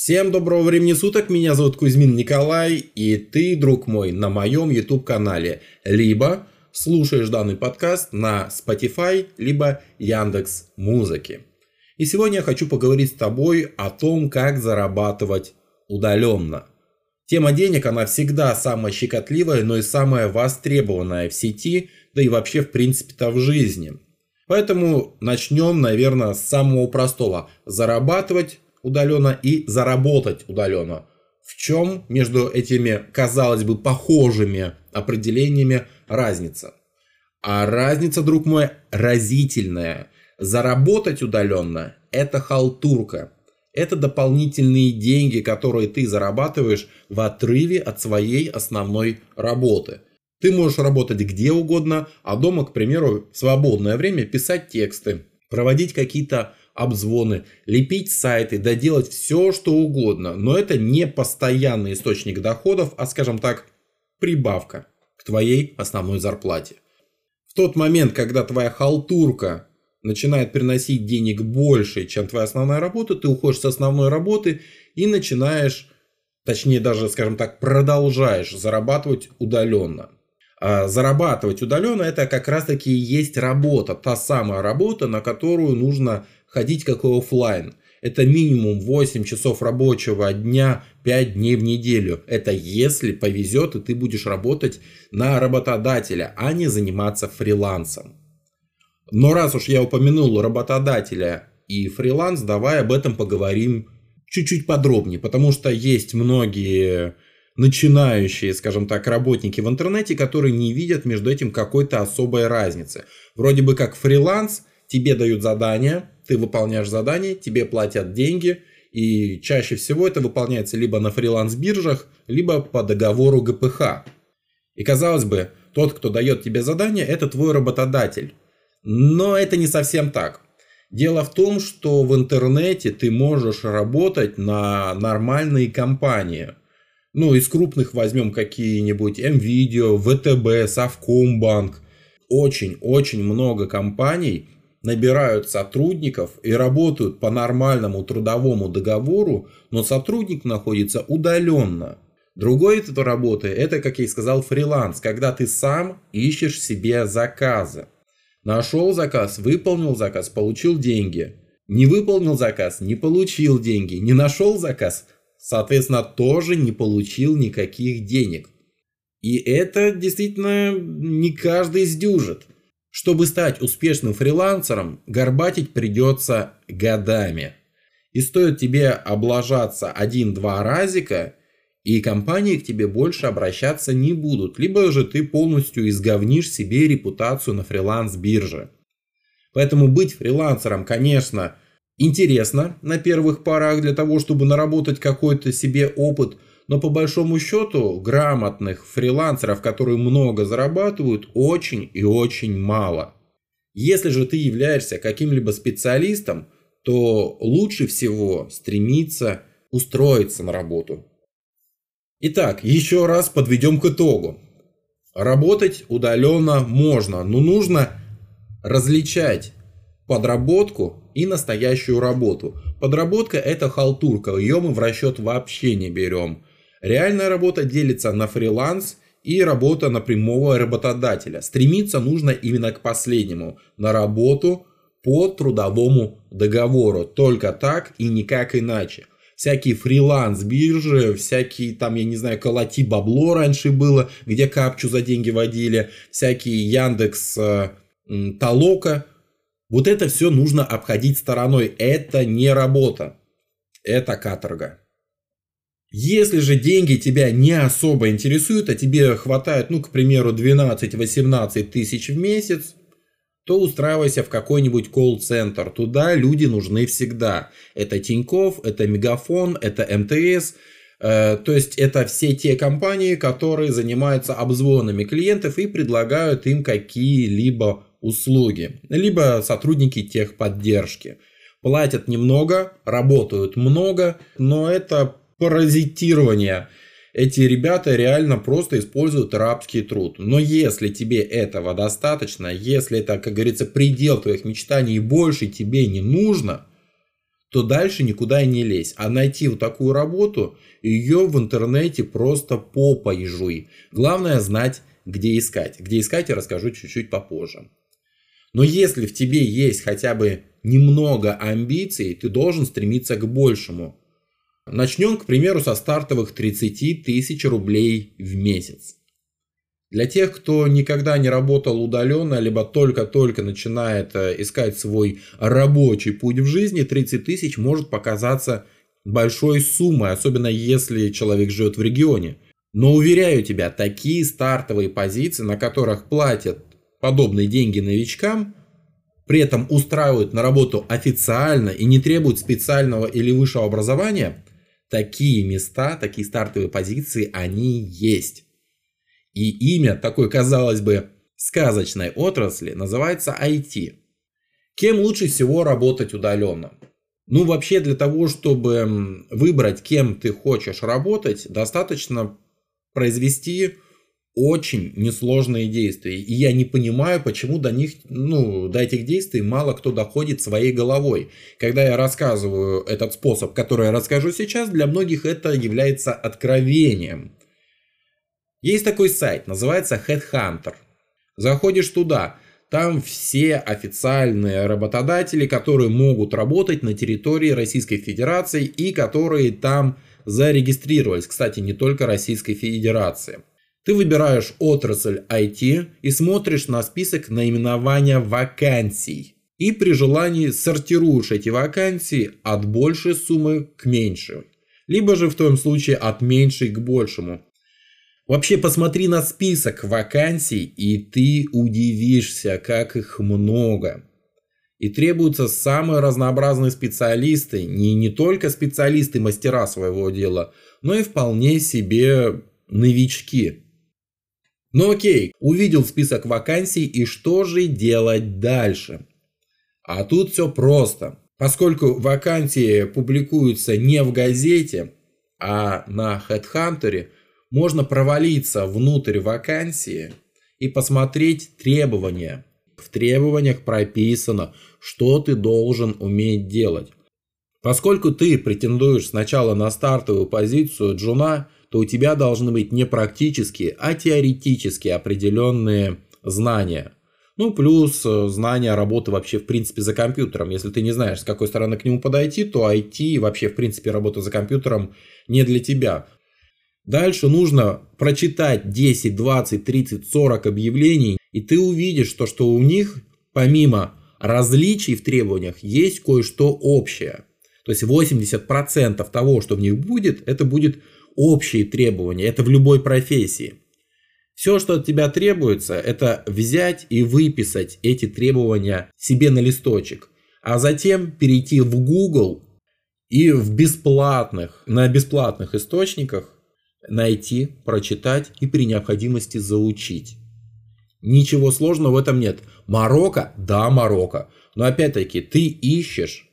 Всем доброго времени суток, меня зовут Кузьмин Николай, и ты, друг мой, на моем YouTube канале. Либо слушаешь данный подкаст на Spotify, либо Яндекс Музыки. И сегодня я хочу поговорить с тобой о том, как зарабатывать удаленно. Тема денег, она всегда самая щекотливая, но и самая востребованная в сети, да и вообще в принципе-то в жизни. Поэтому начнем, наверное, с самого простого. Зарабатывать удаленно и заработать удаленно. В чем между этими, казалось бы, похожими определениями разница? А разница, друг мой, разительная. Заработать удаленно – это халтурка. Это дополнительные деньги, которые ты зарабатываешь в отрыве от своей основной работы. Ты можешь работать где угодно, а дома, к примеру, в свободное время писать тексты, проводить какие-то обзвоны, лепить сайты, доделать все, что угодно. Но это не постоянный источник доходов, а, скажем так, прибавка к твоей основной зарплате. В тот момент, когда твоя халтурка начинает приносить денег больше, чем твоя основная работа, ты уходишь с основной работы и начинаешь, точнее даже, скажем так, продолжаешь зарабатывать удаленно. А зарабатывать удаленно это как раз таки и есть работа, та самая работа, на которую нужно ходить как и офлайн. Это минимум 8 часов рабочего дня, 5 дней в неделю. Это если повезет и ты будешь работать на работодателя, а не заниматься фрилансом. Но раз уж я упомянул работодателя и фриланс, давай об этом поговорим чуть-чуть подробнее, потому что есть многие начинающие, скажем так, работники в интернете, которые не видят между этим какой-то особой разницы. Вроде бы как фриланс, тебе дают задание, ты выполняешь задание, тебе платят деньги, и чаще всего это выполняется либо на фриланс-биржах, либо по договору ГПХ. И казалось бы, тот, кто дает тебе задание, это твой работодатель. Но это не совсем так. Дело в том, что в интернете ты можешь работать на нормальные компании. Ну, из крупных возьмем какие-нибудь МВидео, ВТБ, Совкомбанк. Очень-очень много компаний, набирают сотрудников и работают по нормальному трудовому договору, но сотрудник находится удаленно. Другой вид работы – это, как я и сказал, фриланс, когда ты сам ищешь себе заказы. Нашел заказ, выполнил заказ, получил деньги. Не выполнил заказ, не получил деньги. Не нашел заказ, соответственно, тоже не получил никаких денег. И это действительно не каждый сдюжит. Чтобы стать успешным фрилансером, горбатить придется годами. И стоит тебе облажаться один-два разика, и компании к тебе больше обращаться не будут, либо же ты полностью изговнишь себе репутацию на фриланс-бирже. Поэтому быть фрилансером, конечно, интересно на первых порах для того, чтобы наработать какой-то себе опыт – но по большому счету грамотных фрилансеров, которые много зарабатывают, очень и очень мало. Если же ты являешься каким-либо специалистом, то лучше всего стремиться устроиться на работу. Итак, еще раз подведем к итогу. Работать удаленно можно, но нужно различать подработку и настоящую работу. Подработка это халтурка, ее мы в расчет вообще не берем. Реальная работа делится на фриланс и работа на прямого работодателя. Стремиться нужно именно к последнему, на работу по трудовому договору. Только так и никак иначе. Всякие фриланс-биржи, всякие там, я не знаю, колоти бабло раньше было, где капчу за деньги водили, всякие Яндекс э, Толока. Вот это все нужно обходить стороной. Это не работа. Это каторга. Если же деньги тебя не особо интересуют, а тебе хватает, ну, к примеру, 12-18 тысяч в месяц, то устраивайся в какой-нибудь колл-центр. Туда люди нужны всегда. Это Тиньков, это Мегафон, это МТС. Э, то есть это все те компании, которые занимаются обзвонами клиентов и предлагают им какие-либо услуги. Либо сотрудники техподдержки. Платят немного, работают много, но это паразитирования. Эти ребята реально просто используют рабский труд. Но если тебе этого достаточно, если это, как говорится, предел твоих мечтаний и больше тебе не нужно, то дальше никуда и не лезь. А найти вот такую работу, ее в интернете просто попой жуй. Главное знать, где искать. Где искать я расскажу чуть-чуть попозже. Но если в тебе есть хотя бы немного амбиций, ты должен стремиться к большему. Начнем, к примеру, со стартовых 30 тысяч рублей в месяц. Для тех, кто никогда не работал удаленно, либо только-только начинает э, искать свой рабочий путь в жизни, 30 тысяч может показаться большой суммой, особенно если человек живет в регионе. Но уверяю тебя, такие стартовые позиции, на которых платят подобные деньги новичкам, при этом устраивают на работу официально и не требуют специального или высшего образования, такие места, такие стартовые позиции, они есть. И имя такой, казалось бы, сказочной отрасли называется IT. Кем лучше всего работать удаленно? Ну, вообще для того, чтобы выбрать, кем ты хочешь работать, достаточно произвести очень несложные действия. И я не понимаю, почему до них, ну, до этих действий мало кто доходит своей головой. Когда я рассказываю этот способ, который я расскажу сейчас, для многих это является откровением. Есть такой сайт, называется Headhunter. Заходишь туда, там все официальные работодатели, которые могут работать на территории Российской Федерации и которые там зарегистрировались. Кстати, не только Российской Федерации. Ты выбираешь отрасль IT и смотришь на список наименования вакансий. И при желании сортируешь эти вакансии от большей суммы к меньшей. Либо же в том случае от меньшей к большему. Вообще посмотри на список вакансий и ты удивишься, как их много. И требуются самые разнообразные специалисты, не, не только специалисты мастера своего дела, но и вполне себе новички. Ну окей, увидел список вакансий и что же делать дальше? А тут все просто. Поскольку вакансии публикуются не в газете, а на HeadHunter, можно провалиться внутрь вакансии и посмотреть требования. В требованиях прописано, что ты должен уметь делать. Поскольку ты претендуешь сначала на стартовую позицию джуна, то у тебя должны быть не практические, а теоретические определенные знания. Ну, плюс э, знания работы вообще в принципе за компьютером. Если ты не знаешь, с какой стороны к нему подойти, то IT и вообще в принципе работа за компьютером не для тебя. Дальше нужно прочитать 10, 20, 30, 40 объявлений, и ты увидишь то, что у них помимо различий в требованиях есть кое-что общее. То есть 80% того, что в них будет, это будет общие требования, это в любой профессии. Все, что от тебя требуется, это взять и выписать эти требования себе на листочек, а затем перейти в Google и в бесплатных, на бесплатных источниках найти, прочитать и при необходимости заучить. Ничего сложного в этом нет. Марокко? Да, Марокко. Но опять-таки, ты ищешь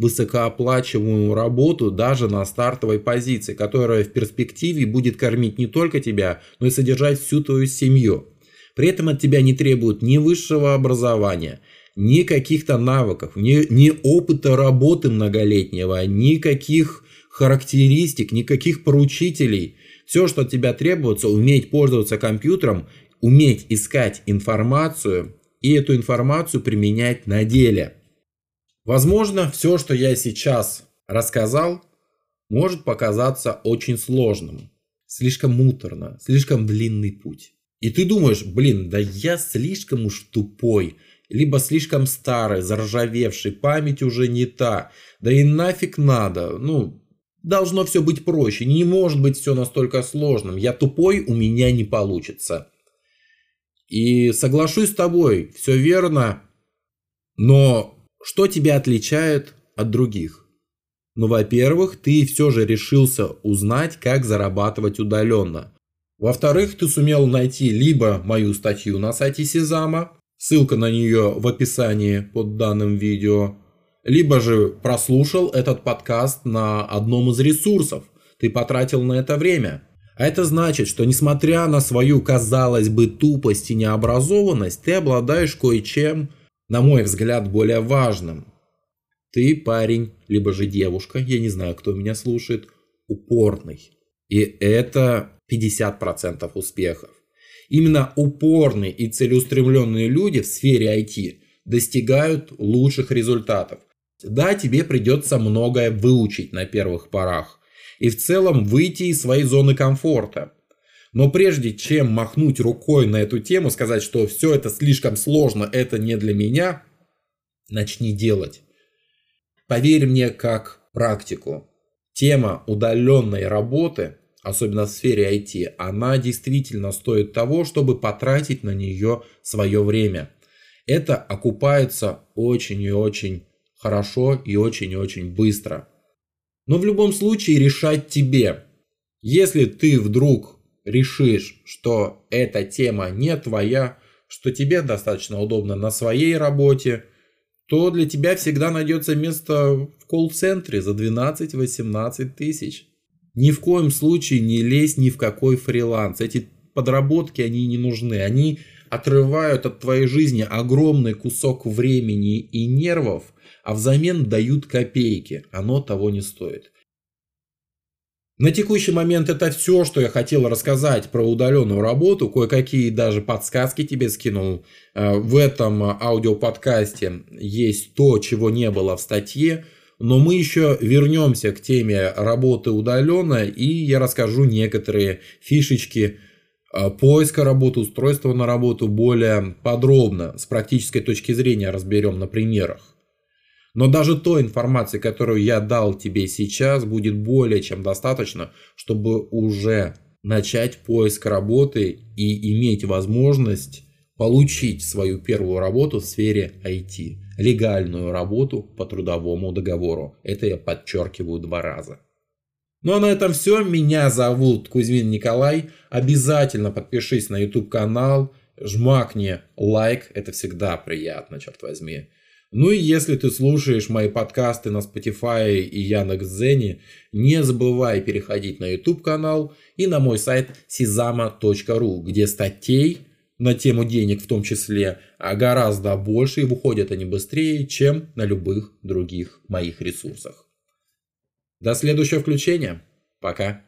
высокооплачиваемую работу даже на стартовой позиции, которая в перспективе будет кормить не только тебя, но и содержать всю твою семью. При этом от тебя не требуют ни высшего образования, ни каких-то навыков, ни, ни опыта работы многолетнего, никаких характеристик, никаких поручителей. Все, что от тебя требуется, уметь пользоваться компьютером, уметь искать информацию и эту информацию применять на деле – Возможно, все, что я сейчас рассказал, может показаться очень сложным, слишком муторно, слишком длинный путь. И ты думаешь, блин, да я слишком уж тупой, либо слишком старый, заржавевший, память уже не та, да и нафиг надо, ну, должно все быть проще, не может быть все настолько сложным, я тупой, у меня не получится. И соглашусь с тобой, все верно, но что тебя отличает от других? Ну, во-первых, ты все же решился узнать, как зарабатывать удаленно. Во-вторых, ты сумел найти либо мою статью на сайте Сезама, ссылка на нее в описании под данным видео, либо же прослушал этот подкаст на одном из ресурсов. Ты потратил на это время. А это значит, что несмотря на свою, казалось бы, тупость и необразованность, ты обладаешь кое-чем, на мой взгляд, более важным. Ты парень, либо же девушка, я не знаю, кто меня слушает, упорный. И это 50% успехов. Именно упорные и целеустремленные люди в сфере IT достигают лучших результатов. Да, тебе придется многое выучить на первых порах и в целом выйти из своей зоны комфорта. Но прежде чем махнуть рукой на эту тему, сказать, что все это слишком сложно, это не для меня, начни делать. Поверь мне как практику. Тема удаленной работы, особенно в сфере IT, она действительно стоит того, чтобы потратить на нее свое время. Это окупается очень и очень хорошо и очень и очень быстро. Но в любом случае решать тебе. Если ты вдруг решишь, что эта тема не твоя, что тебе достаточно удобно на своей работе, то для тебя всегда найдется место в колл-центре за 12-18 тысяч. Ни в коем случае не лезь ни в какой фриланс. Эти подработки, они не нужны. Они отрывают от твоей жизни огромный кусок времени и нервов, а взамен дают копейки. Оно того не стоит. На текущий момент это все, что я хотел рассказать про удаленную работу. Кое-какие даже подсказки тебе скинул. Э, в этом аудиоподкасте есть то, чего не было в статье. Но мы еще вернемся к теме работы удаленно, и я расскажу некоторые фишечки э, поиска работы, устройства на работу более подробно, с практической точки зрения разберем на примерах. Но даже той информации, которую я дал тебе сейчас, будет более чем достаточно, чтобы уже начать поиск работы и иметь возможность получить свою первую работу в сфере IT. Легальную работу по трудовому договору. Это я подчеркиваю два раза. Ну а на этом все. Меня зовут Кузьмин Николай. Обязательно подпишись на YouTube канал. Жмакни лайк. Это всегда приятно, черт возьми. Ну и если ты слушаешь мои подкасты на Spotify и Яндекс.Зене, не забывай переходить на YouTube канал и на мой сайт sizama.ru, где статей на тему денег в том числе гораздо больше и выходят они быстрее, чем на любых других моих ресурсах. До следующего включения. Пока.